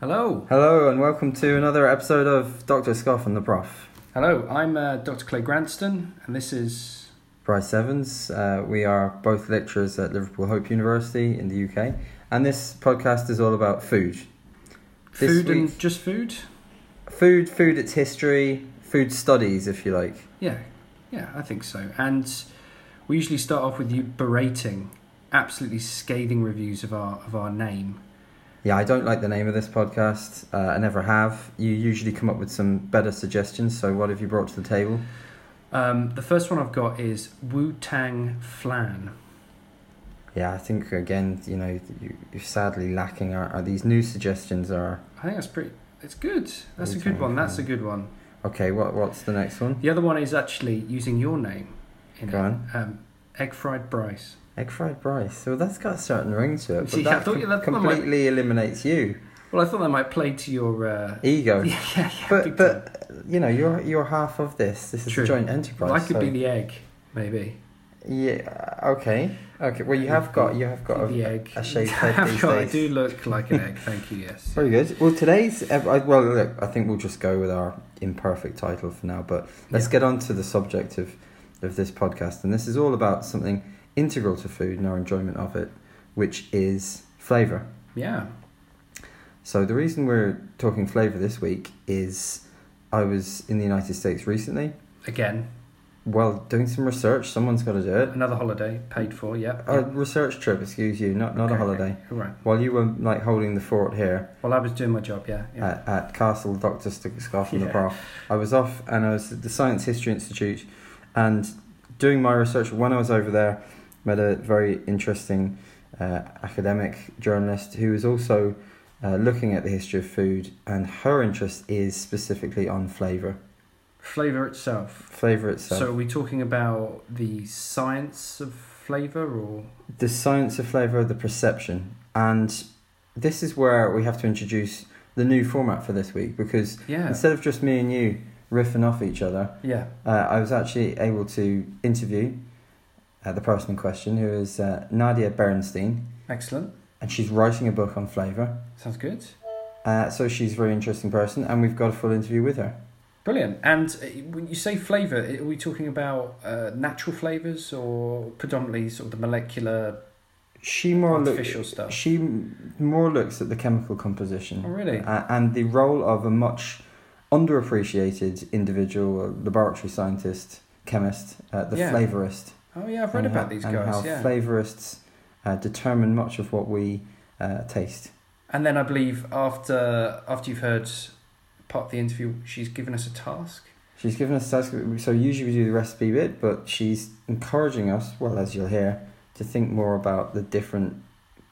Hello. Hello, and welcome to another episode of Dr. Scoff and the Prof. Hello, I'm uh, Dr. Clay Granston, and this is. Bryce Evans. Uh, we are both lecturers at Liverpool Hope University in the UK, and this podcast is all about food. This food week- and just food? Food, food, its history, food studies, if you like. Yeah, yeah, I think so. And we usually start off with you berating absolutely scathing reviews of our of our name. Yeah, I don't like the name of this podcast. Uh, I never have. You usually come up with some better suggestions. So, what have you brought to the table? Um, the first one I've got is Wu Tang Flan. Yeah, I think again, you know, you, you're sadly lacking. Are, are these new suggestions? Are I think that's pretty. It's good. That's a good one. That's a good one. okay. What what's the next one? The other one is actually using your name in Go it. on. Um, Egg fried Bryce. Egg fried rice. So that's got a certain ring to it, but that com- that- that might- completely eliminates you Well, I thought that might play to your. Uh... ego. Yeah, yeah, yeah. but big time. you know you're you're half of this. This is True. a joint enterprise. Well, I could so- be the egg, maybe. yeah. Okay. Okay. Well, you have got you have got the a, egg. a shaved I head these got- I do look like an egg. Thank you. Yes. Very good. Well, today's well, look, I think we'll just go with our imperfect title for now. But let's Yeah. get on to the subject of of this podcast, and this is all about something integral to food and our enjoyment of it, which is flavor. Yeah. So the reason we're talking flavor this week is I was in the United States recently. Again, Well, doing some research. Someone's got to do it. another holiday paid for. Yeah. A research trip, excuse you, not not a holiday. okay. Right. While you were like holding the fort here Well, I was doing my job. Yeah. yeah. at, at Castle Doctor Scoff and the Yeah. Prof, I was off and I was at the Science History Institute, and doing my research. When I was over there, met a very interesting uh, academic journalist who is also uh, looking at the history of food, and her interest is specifically on flavor. Flavor itself. Flavor itself. So, are we talking about the science of flavor, or the science of flavor, the perception, and this is where we have to introduce the new format for this week because yeah, instead of just me and you riffing off each other, yeah, uh, I was actually able to interview uh, the person in question, who is uh, Nadia Berenstein, excellent. and she's writing a book on flavor. Sounds good. Uh, so she's a very interesting person, and we've got a full interview with her. Brilliant. And uh, when you say flavour, are we talking about uh, natural flavours or predominantly sort of the molecular She more artificial looks. stuff? She more looks at the chemical composition. Oh, really? uh, and the role of a much underappreciated individual, laboratory scientist, chemist, uh, the Yeah. flavorist. Oh yeah, I've read and about how, these and guys. how yeah. flavorists uh, determine much of what we uh, taste. And then I believe after after you've heard part of the interview, she's given us a task. She's given us a task. So usually we do the recipe bit, but she's encouraging us, well as you'll hear, to think more about the different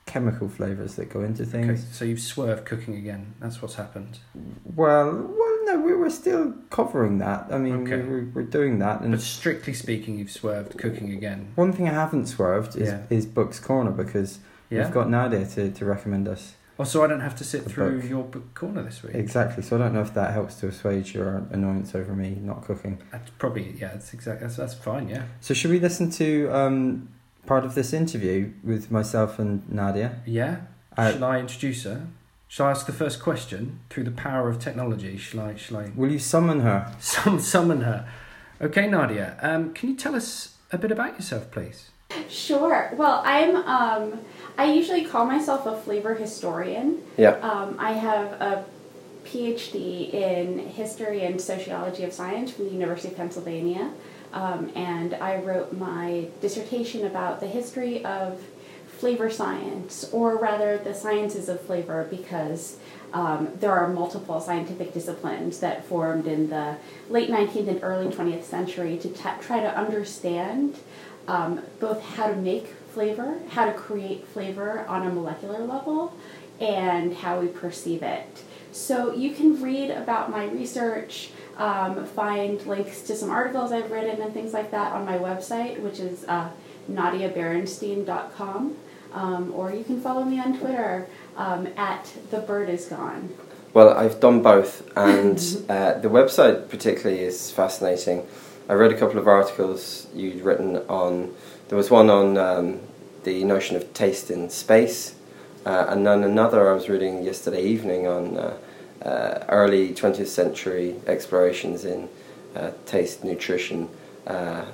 chemical flavors that go into Okay, things. so you've swerved cooking again. That's what's happened. Well, well, no, we we're still covering that. I mean, Okay. we, we're doing that, and But strictly speaking, you've swerved cooking again. One thing I haven't swerved is, Yeah. is Books Corner because Yeah. we've got Nadia to, to recommend us. Oh, so I don't have to sit The through book. your book corner this week. Exactly. So I don't know if that helps to assuage your annoyance over me not cooking. That's probably yeah. That's exactly that's, that's fine. Yeah. So should we listen to um, part of this interview with myself and Nadia? Yeah. Uh, Shall I introduce her? Shall I ask the first question through the power of technology? Shall I? Shall I Will you summon her? sum, summon her? Okay, Nadia. Um, can you tell us a bit about yourself, please? Sure. Well, I'm. Um, I usually call myself a flavor historian. Yeah. Um, I have a PhD in history and sociology of science from the University of Pennsylvania, um, and I wrote my dissertation about the history of flavor science, or rather, the sciences of flavor, because um, there are multiple scientific disciplines that formed in the late 19th and early 20th century to ta try to understand um, both how to make flavor, how to create flavor on a molecular level, and how we perceive it. So you can read about my research, um, find links to some articles I've written and things like that on my website, which is uh, nadiaberenstein.com. Um, or you can follow me on Twitter um, at the bird is gone. Well, I've done both, and uh, the website particularly is fascinating. I read a couple of articles you'd written on. There was one on um, the notion of taste in space, uh, and then another I was reading yesterday evening on uh, uh, early 20th century explorations in uh, taste, nutrition, uh,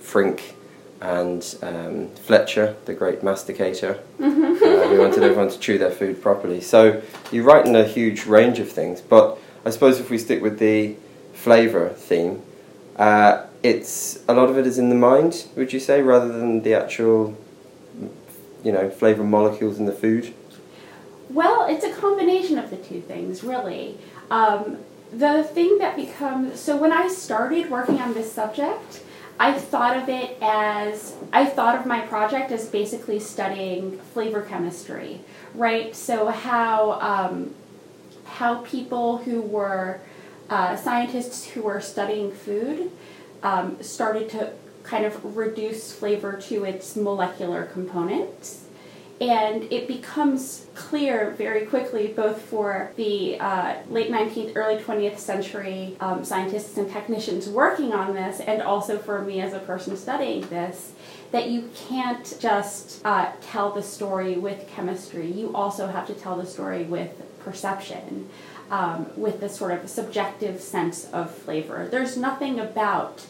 Frink and um, Fletcher, the great masticator, Mm-hmm. uh, who wanted everyone to chew their food properly. So you write in a huge range of things, but I suppose if we stick with the flavour theme, uh, it's a lot of it is in the mind. Would you say, rather than the actual, you know, flavour molecules in the food? Well, it's a combination of the two things, really. Um, the thing that becomes so when I started working on this subject, I thought of it as I thought of my project as basically studying flavor chemistry, right? So how um, how people who were uh, scientists who were studying food um, started to kind of reduce flavor to its molecular components. And it becomes clear very quickly, both for the uh, late 19th, early 20th century um, scientists and technicians working on this, and also for me as a person studying this, that you can't just uh, tell the story with chemistry. You also have to tell the story with perception, um, with this sort of subjective sense of flavor. There's nothing about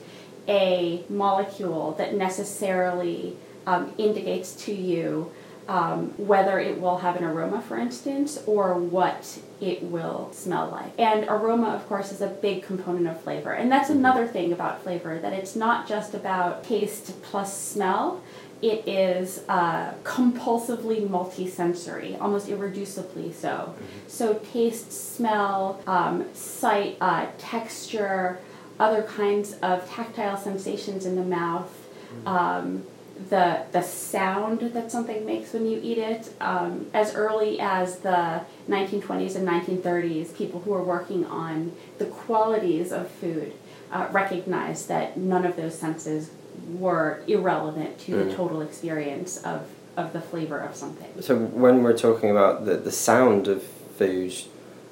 a molecule that necessarily um, indicates to you um, whether it will have an aroma, for instance, or what it will smell like. And aroma, of course, is a big component of flavor. And that's another thing about flavor that it's not just about taste plus smell. It is uh, compulsively multisensory, almost irreducibly so. So, taste, smell, um, sight, uh, texture, other kinds of tactile sensations in the mouth, um, the the sound that something makes when you eat it. Um, as early as the 1920s and 1930s, people who were working on the qualities of food uh, recognized that none of those senses were irrelevant to the Mm. total experience of, of the flavor of something. So when we're talking about the, the sound of food,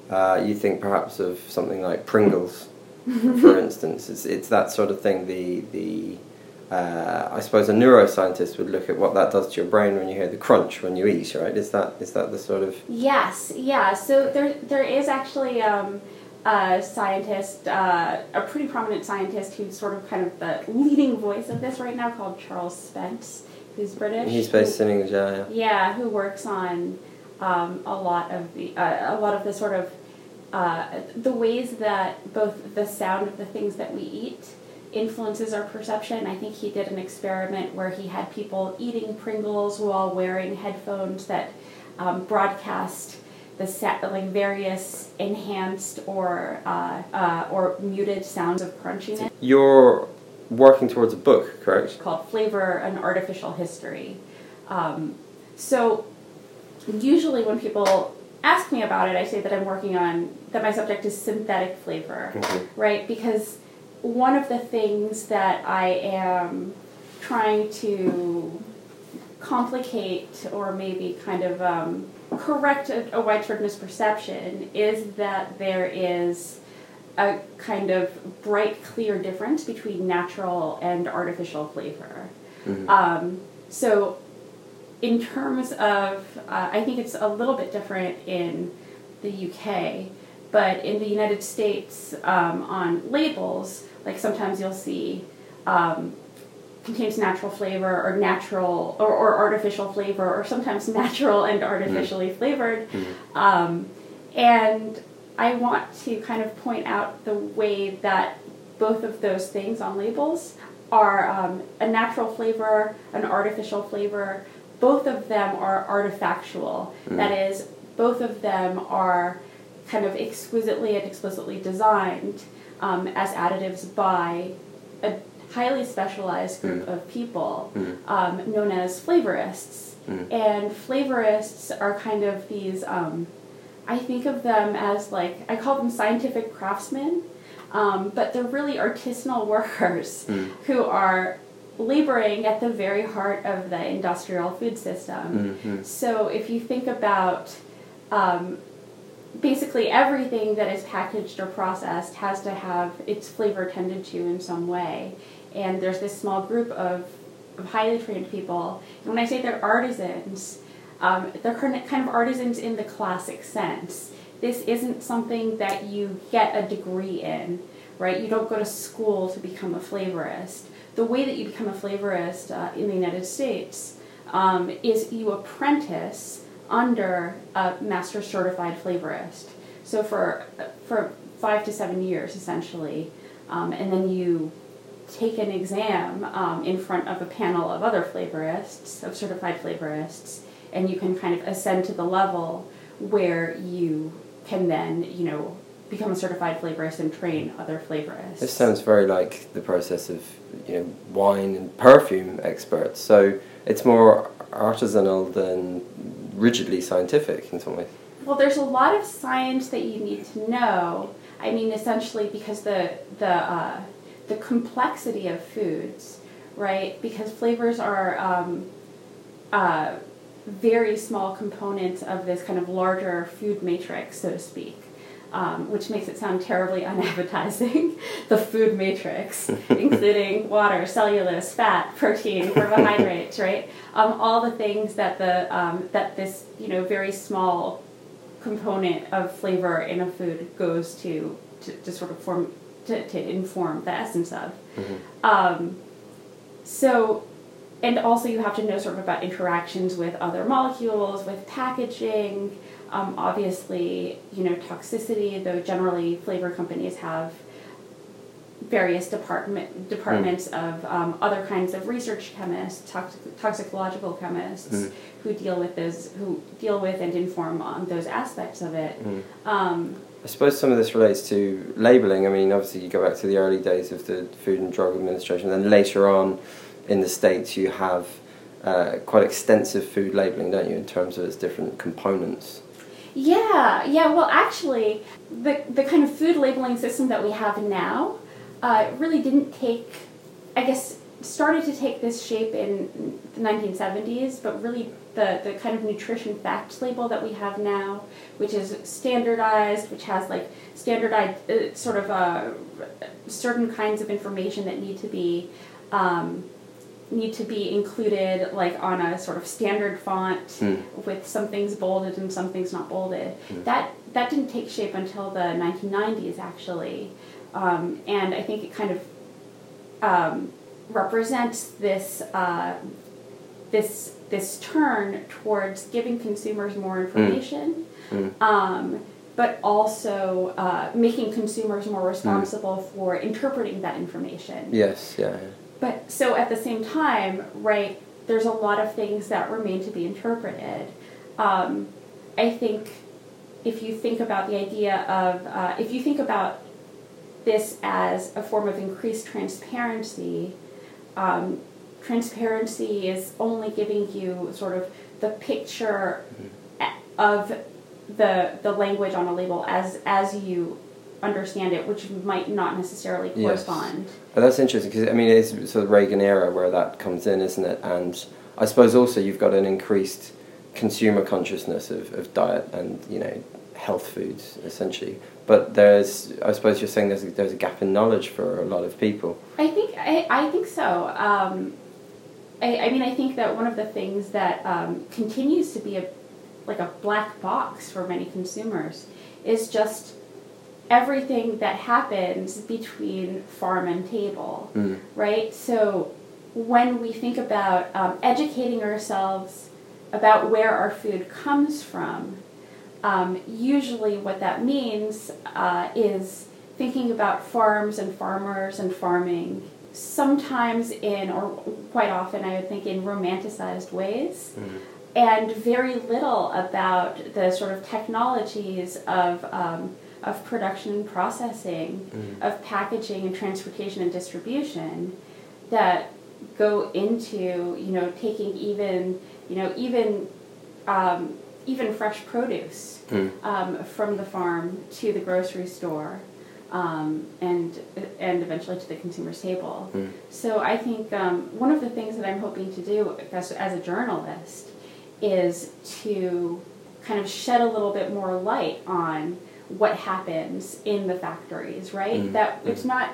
uh, you think perhaps of something like Pringles, for instance. It's, it's that sort of thing. The the uh, I suppose a neuroscientist would look at what that does to your brain when you hear the crunch when you eat. Right? Is that is that the sort of Yes, yeah. So there, there is actually um, a scientist, uh, a pretty prominent scientist who's sort of kind of the leading voice of this right now, called Charles Spence, who's British. he's based in England? Yeah, yeah. Yeah, who works on um, a lot of the uh, a lot of the sort of uh, the ways that both the sound of the things that we eat influences our perception. I think he did an experiment where he had people eating Pringles while wearing headphones that um, broadcast the sa- like various enhanced or uh, uh, or muted sounds of crunchiness You're working towards a book, correct? called Flavor and Artificial History. Um, so, usually when people ask me about it, I say that I'm working on, that my subject is synthetic flavor, Mhm. right? Because one of the things that I am trying to complicate or maybe kind of um, correct a, a widespread misperception is that there is a kind of bright, clear difference between natural and artificial flavor. Mhm. Um, so, in terms of, uh, I think it's a little bit different in the UK, but in the United States, um, on labels, like sometimes you'll see um, contains natural flavor or natural or, or artificial flavor, or sometimes natural and artificially flavored. Mhm. Um, and I want to kind of point out the way that both of those things on labels are um, a natural flavor, an artificial flavor. Both of them are artifactual. Mm. That is, both of them are kind of exquisitely and explicitly designed um, as additives by a highly specialized group Mm. of people Mm. um, known as flavorists. Mm. And flavorists are kind of these, um, I think of them as like, I call them scientific craftsmen, um, but they're really artisanal workers Mm. who are laboring at the very heart of the industrial food system. Mhm. So if you think about um, basically everything that is packaged or processed has to have its flavor tended to in some way. And there's this small group of, of highly trained people. And when I say they're artisans, Um, they're kind of, artisans in the classic sense. This isn't something that you get a degree in, right? You don't go to school to become a flavorist. The way that you become a flavorist uh, in the United States um, is you apprentice under a master certified flavorist. So for for five to seven years, essentially, um, and then you take an exam um, in front of a panel of other flavorists, of certified flavorists, and you can kind of ascend to the level where you can then, you know, become a certified flavorist and train other flavorists. This sounds very like the process of you know wine and perfume experts. So it's more artisanal than rigidly scientific in some ways. Well, there's a lot of science that you need to know. I mean, essentially, because the the uh, the complexity of foods, right? Because flavors are um, uh, very small components of this kind of larger food matrix, so to speak. Um, which makes it sound terribly unappetizing. the food matrix, including water, cellulose, fat, protein, carbohydrates, right? Um, all the things that the um, that this you know very small component of flavor in a food goes to to, to sort of form to, to inform the essence of. Mm-hmm. Um, so, and also you have to know sort of about interactions with other molecules, with packaging. Um, obviously, you know toxicity. Though generally, flavor companies have various department departments of um, other kinds of research chemists, toxic, toxicological chemists Mm. who deal with those, who deal with and inform on those aspects of it. Mm. Um, I suppose some of this relates to labelling. I mean, obviously, you go back to the early days of the Food and Drug Administration, then later on in the States, you have uh, quite extensive food labelling, don't you, in terms of its different components? Yeah, yeah. Well, actually, the the kind of food labeling system that we have now uh, really didn't take, I guess, started to take this shape in the 1970s, but really the, the kind of nutrition facts label that we have now, which is standardized, which has like standardized uh, sort of uh, certain kinds of information that need to be um, need to be included like on a sort of standard font Mm. with some things bolded and some things not bolded. Mm. That that didn't take shape until the 1990s actually, um, and I think it kind of um, represents this uh, this this turn towards giving consumers more information, Mm. um, but also uh, making consumers more responsible for interpreting that information. Yes, yeah. yeah. But so at the same time, right, there's a lot of things that remain to be interpreted. Um, I think if you think about the idea of, uh, if you think about this as a form of increased transparency, um, transparency is only giving you sort of the picture a- of the the language on a label as as you understand it, which might not necessarily Yes. correspond. But that's interesting because I mean it's sort of Reagan era where that comes in, isn't it? And I suppose also you've got an increased consumer consciousness of, of diet and you know health foods essentially. But there's I suppose you're saying there's a, there's a gap in knowledge for a lot of people. I think I, I think so. Um, I, I mean, I think that one of the things that um, continues to be a like a black box for many consumers is just everything that happens between farm and table, Mm. right? So when we think about um, educating ourselves about where our food comes from, um, usually what that means uh, is thinking about farms and farmers and farming, sometimes in, or quite often, I would think, in romanticized ways, Mm. and very little about the sort of technologies of, um, of production and processing, Mm. of packaging and transportation and distribution that go into, you know, taking even, you know, even um, even fresh produce Mm. um, from the farm to the grocery store um, and and eventually to the consumer's table. Mm. So I think um, one of the things that I'm hoping to do as, as a journalist is to kind of shed a little bit more light on what happens in the factories, right? Mm. That Mm. it's not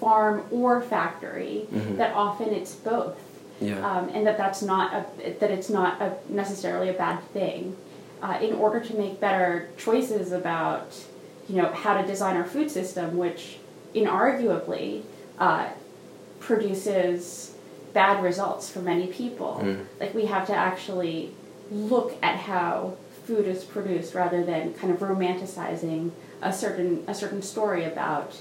farm or factory, Mhm. that often it's both. Yeah. um, and that that's not a, that it's not a, necessarily a bad thing. Uh, in order to make better choices about you know how to design our food system, which inarguably uh, produces bad results for many people. Mm. Like we have to actually look at how food is produced rather than kind of romanticizing a certain a certain story about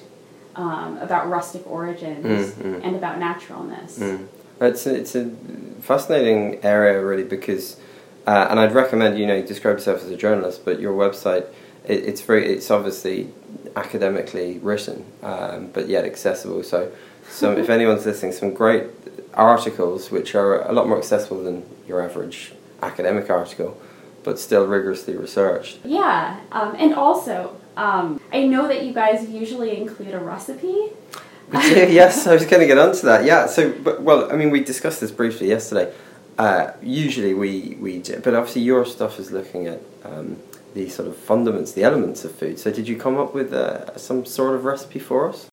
um, about rustic origins Mm, mm. and about naturalness. Mm. It's a, it's a fascinating area really because, uh, and I'd recommend you know you describe yourself as a journalist, but your website it, it's very it's obviously academically written, um, but yet accessible. So, some if anyone's listening, some great articles which are a lot more accessible than your average academic article, but still rigorously researched. Yeah, um, and also um, I know that you guys usually include a recipe. yes, I was going to get onto that. Yeah, so but well, I mean, we discussed this briefly yesterday. Uh, usually, we we do, but obviously, your stuff is looking at um, the sort of fundaments, the elements of food. So, did you come up with uh, some sort of recipe for us?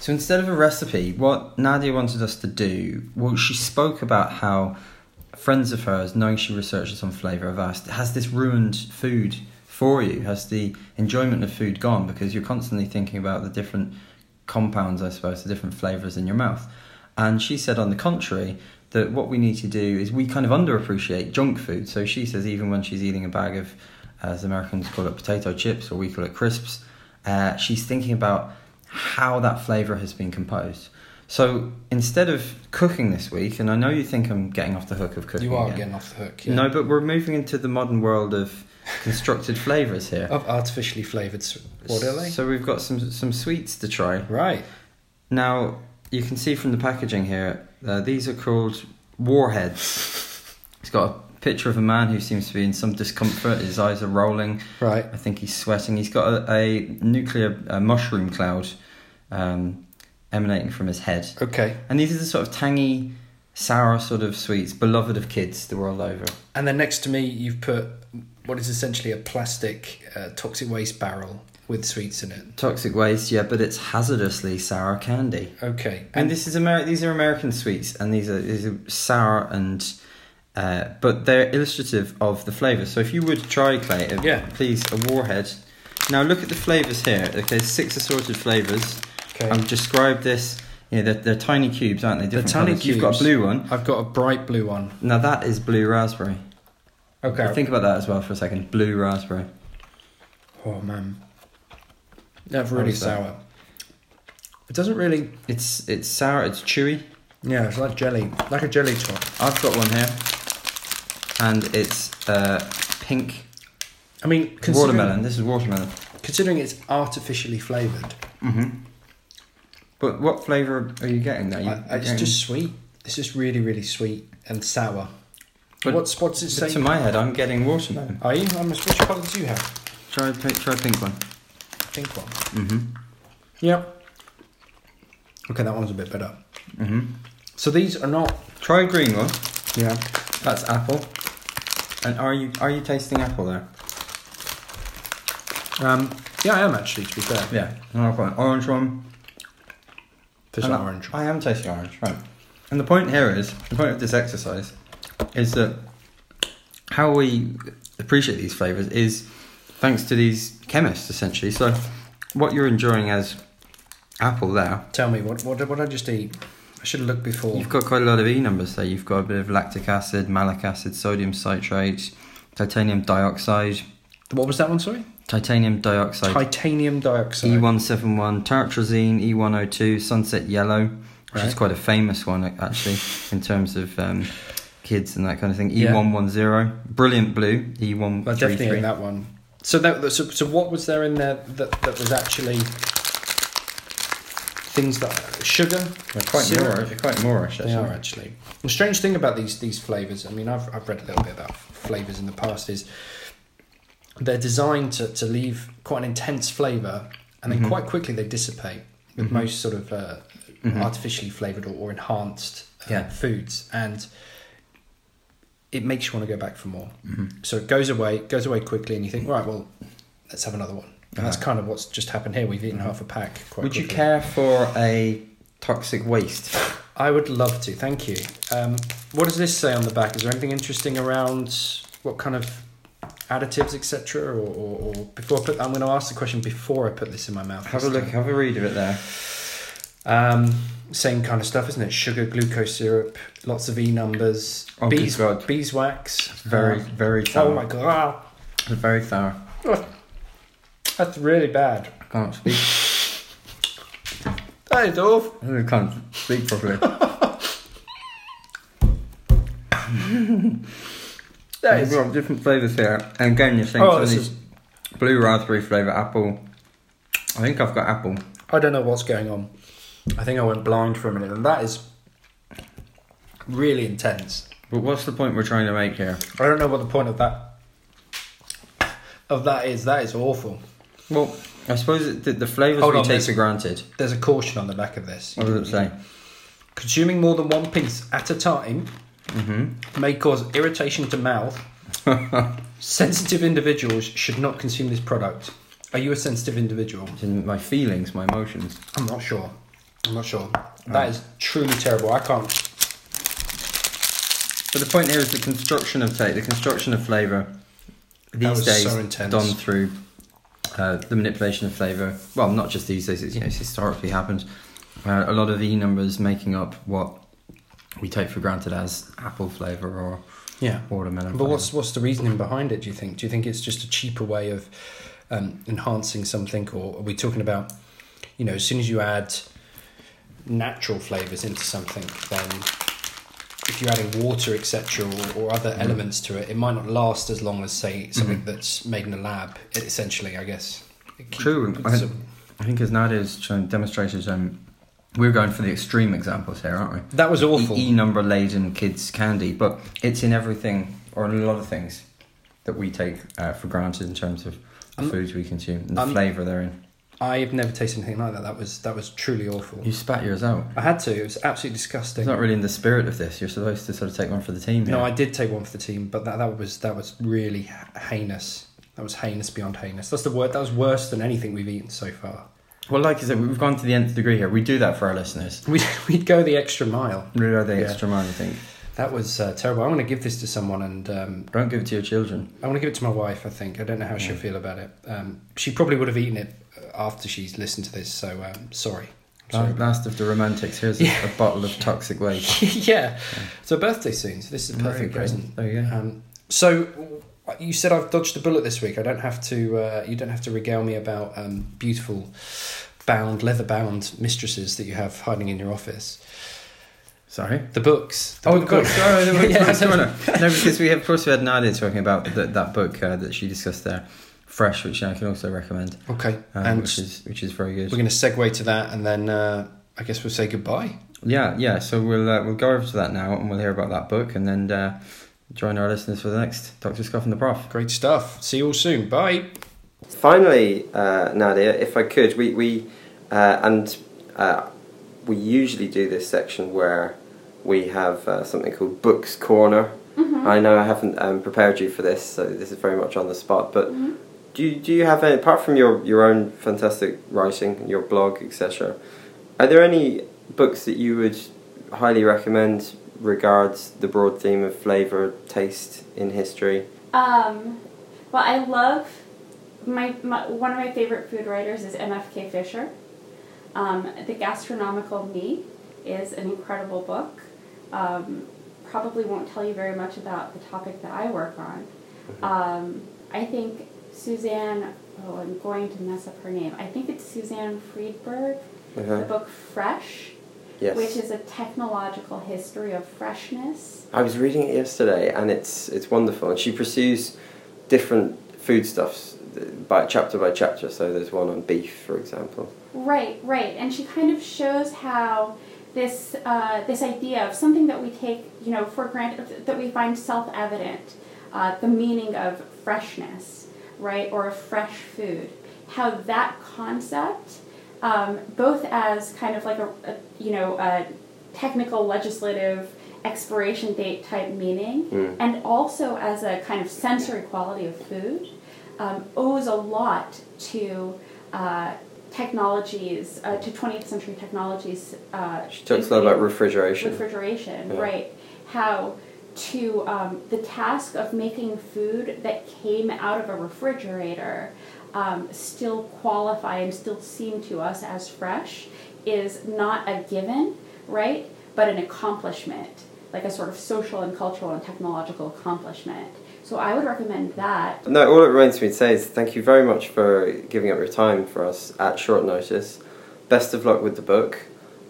So instead of a recipe, what Nadia wanted us to do, well, she spoke about how friends of hers, knowing she researches on flavour, have asked, has this ruined food for you? Has the enjoyment of food gone? Because you're constantly thinking about the different compounds, I suppose, the different flavours in your mouth. And she said, on the contrary, that what we need to do is we kind of underappreciate junk food. So she says, even when she's eating a bag of, as Americans call it, potato chips, or we call it crisps, uh, she's thinking about how that flavour has been composed. So instead of cooking this week, and I know you think I'm getting off the hook of cooking. You are again. getting off the hook. Yeah. No, but we're moving into the modern world of constructed flavours here. Of artificially flavoured. s- What are they? So we've got some some sweets to try. Right. Now you can see from the packaging here, uh, these are called warheads. It's got a picture of a man who seems to be in some discomfort. His eyes are rolling. Right. I think he's sweating. He's got a, a nuclear uh mushroom cloud um, emanating from his head. Okay. And these are the sort of tangy, sour sort of sweets, beloved of kids the world over. And then next to me, you've put what is essentially a plastic uh, toxic waste barrel with sweets in it. Toxic waste, yeah, but it's hazardously sour candy. Okay. And this is Ameri- These are American sweets, and these are these are sour and. Uh, but they're illustrative of the flavour. So if you would try, Clay, uh, Yeah. please, a warhead. Now look at the flavours here. Okay, six assorted flavours. okay. I've described this. You know, they're, they're tiny cubes, aren't they? They're tiny colours. You've got a blue one. I've got a bright blue one. Now that is blue raspberry. Okay. Think about that as well for a second. Blue raspberry. Oh man. That's really that? sour. It doesn't really. It's it's sour. It's chewy. Yeah, it's like jelly, like a jelly top. I've got one here, and it's uh, pink I mean, considering, watermelon. This is watermelon. Considering it's artificially flavoured, hmm But what flavour are you getting there? You, I- I- it's just sweet. It's just really, really sweet and sour. But- what's what's it say? to my head, I'm getting watermelon. Are you? I'm which colour do you have? Try pi- try pink one. Pink one. Mm-hmm. Yep. Okay, that one's a bit better. Mm-hmm. So these are not. Try a green one. Yeah. That's apple. And are you are you tasting apple there? Um. Yeah, I am actually. To be fair, Yeah. And I've got an orange one. there's And an I- orange. I am tasting orange, right. And the point here is, the point of this exercise is that how we appreciate these flavours is thanks to these chemists, essentially. So, what you're enjoying as apple there, Tell me what what what did I just eat? I should have looked before. you've got quite a lot of E numbers there. You've got a bit of lactic acid, malic acid, sodium citrate, titanium dioxide, What was that one? Sorry. titanium dioxide, Titanium dioxide. E171, tartrazine, E102, sunset yellow, which is quite a famous one actually in terms of um, kids and that kind of thing. E110, brilliant blue, E I definitely E133. that one. So that so, so what was there in there that that was actually things that sugar? They're quite Syrup. moreish, quite moreish They are actually. actually. The strange thing about these these flavors, I mean, I've I've read a little bit about flavors in the past, is they're designed to, to leave quite an intense flavor, and then Mhm. quite quickly they dissipate with Mhm. most sort of uh, Mhm. artificially flavored or, or enhanced uh, Yeah. foods, and it makes you want to go back for more. Mhm. So it goes away, goes away quickly, and you think, right, well, let's have another one. And that's Uh-huh. kind of what's just happened here. We've eaten Mhm. half a pack. Quite Would you care for a toxic waste? I would love to. Thank you. Um, what does this say on the back? Is there anything interesting around what kind of additives, etc.? Or, or, or before I put, I'm going to ask the question before I put this in my mouth. Have a look. time. Have a read of it there. Um, same kind of stuff, isn't it? Sugar, glucose syrup, lots of E numbers, Oh, bees, beeswax. Very, very sour. oh my god, Very sour. that's really bad. I can't speak. That is awful. I can't speak properly. That We've is. got different flavours here. And again, you're saying Oh, some of this these is. blue raspberry flavour, apple. I think I've got apple. I don't know what's going on. I think I went blind for a minute, and that is really intense. But what's the point we're trying to make here? I don't know what the point of that of that is. That is awful. Well, I suppose the, the flavours Hold we on, take there's- for granted. There's a caution on the back of this. What does it say? Consuming more than one piece at a time Mm-hmm. may cause irritation to mouth. sensitive individuals should not consume this product. Are you a sensitive individual? It's in my feelings, my emotions. I'm not sure. I'm not sure. That is truly terrible. I can't. But the point here is the construction of taste, the construction of flavour. These was days, so intense. done through uh, the manipulation of flavour. Well, not just these days. It's, you know, it's historically happened. Uh, a lot of E numbers making up what we take for granted as apple flavour or Yeah. watermelon. But flavour. what's what's the reasoning behind it? Do you think? Do you think it's just a cheaper way of um, enhancing something, or are we talking about, you know, as soon as you add natural flavors into something, then if you're adding water, etc., or, or other Mhm. elements to it, it might not last as long as say something Mhm. that's made in a lab. Essentially, I guess. True, I- I think as Nadia's shown demonstrated, um, we're going for the extreme examples here, aren't we? that was awful. E number laden kids candy, but it's in everything or in a lot of things that we take uh, for granted in terms of the foods we consume and the flavour they're in. I've never tasted anything like that. That was that was truly awful. You spat yours out. I had to. It was absolutely disgusting. It's not really in the spirit of this. You're supposed to sort of take one for the team. No. I did take one for the team, but that, that was that was really heinous. That was heinous beyond heinous. That's the word. That was worse than anything we've eaten so far. Well, like I said, we've gone to the nth degree here. We do that for our listeners. We'd, we'd go the extra mile. We are the Yeah. extra man, I think. That was uh, terrible. I'm going to give this to someone, and um, Don't give it to your children. I want to give it to my wife. I think I don't know how she'll feel about it. Um, she probably would have eaten it after she's listened to this. So um, sorry. Sorry. Last of the romantics. Here's a, a bottle of toxic waste. yeah. It's her birthday soon, so this is a perfect present. There you go. Um, so you said I've dodged a bullet this week. I don't have to. Uh, you don't have to regale me about um, beautiful, bound leather bound mistresses that you have hiding in your office. Sorry. The books. The Oh, book- God, sorry, the book, Yeah, no, no. no, because we have, of course, we had Nadia talking about the, that book uh, that she discussed there, Fresh, which I can also recommend, Okay, um, and which is which is very good. we're going to segue to that, and then uh, I guess we'll say goodbye. Yeah, yeah. So we'll uh, we'll go over to that now, and we'll hear about that book, and then uh, join our listeners for the next Doctor Scoff and the Prof. Great stuff. See you all soon. Bye. Finally, uh, Nadia, if I could, we, we uh, and uh, we usually do this section where we have uh, something called Books Corner. Mm-hmm. I know I haven't um, prepared you for this, so this is very much on the spot. But Mhm. Do you, do you have any, apart from your, your own fantastic writing, your blog, etc. Are there any books that you would highly recommend regards the broad theme of flavour, taste in history? Um, well, I love my, my one of my favorite food writers is M.F.K. Fisher. Um, the Gastronomical Me is an incredible book. Um, probably won't tell you very much about the topic that I work on. Um, I think Susanne. Oh, I'm going to mess up her name. I think it's Susanne Freidberg. The Uh-huh. book Fresh, Yes. which is a technological history of freshness. I was reading it yesterday, and it's it's wonderful. And she pursues different foodstuffs uh, by chapter by chapter. So there's one on beef, for example. Right, right, and she kind of shows how this uh, this idea of something that we take, you know, for granted that we find self-evident, uh, the meaning of freshness, right, or a fresh food, how that concept, um, both as kind of like a, a you know a technical legislative expiration date type meaning, Mm. and also as a kind of sensory quality of food, um, owes a lot to uh, technologies, uh, to 20th century technologies. Uh, She talks a lot about refrigeration. refrigeration, Yeah. right? How to um, the task of making food that came out of a refrigerator um, still qualify and still seem to us as fresh is not a given, right? But an accomplishment, like a sort of social and cultural and technological accomplishment. So I would recommend that. No, all it remains for me to say is thank you very much for giving up your time for us at short notice. Best of luck with the book,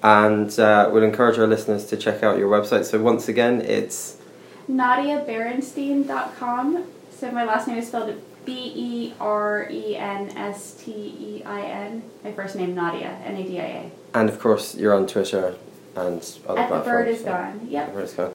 and uh, we'll encourage our listeners to check out your website. So once again, it's NadiaBerenstein.com. So my last name is spelled B E R E N S T E I N. My first name Nadia, N A D I A. and of course you're on Twitter and other At the bird is so- gone. The Yep. Bird is Gone.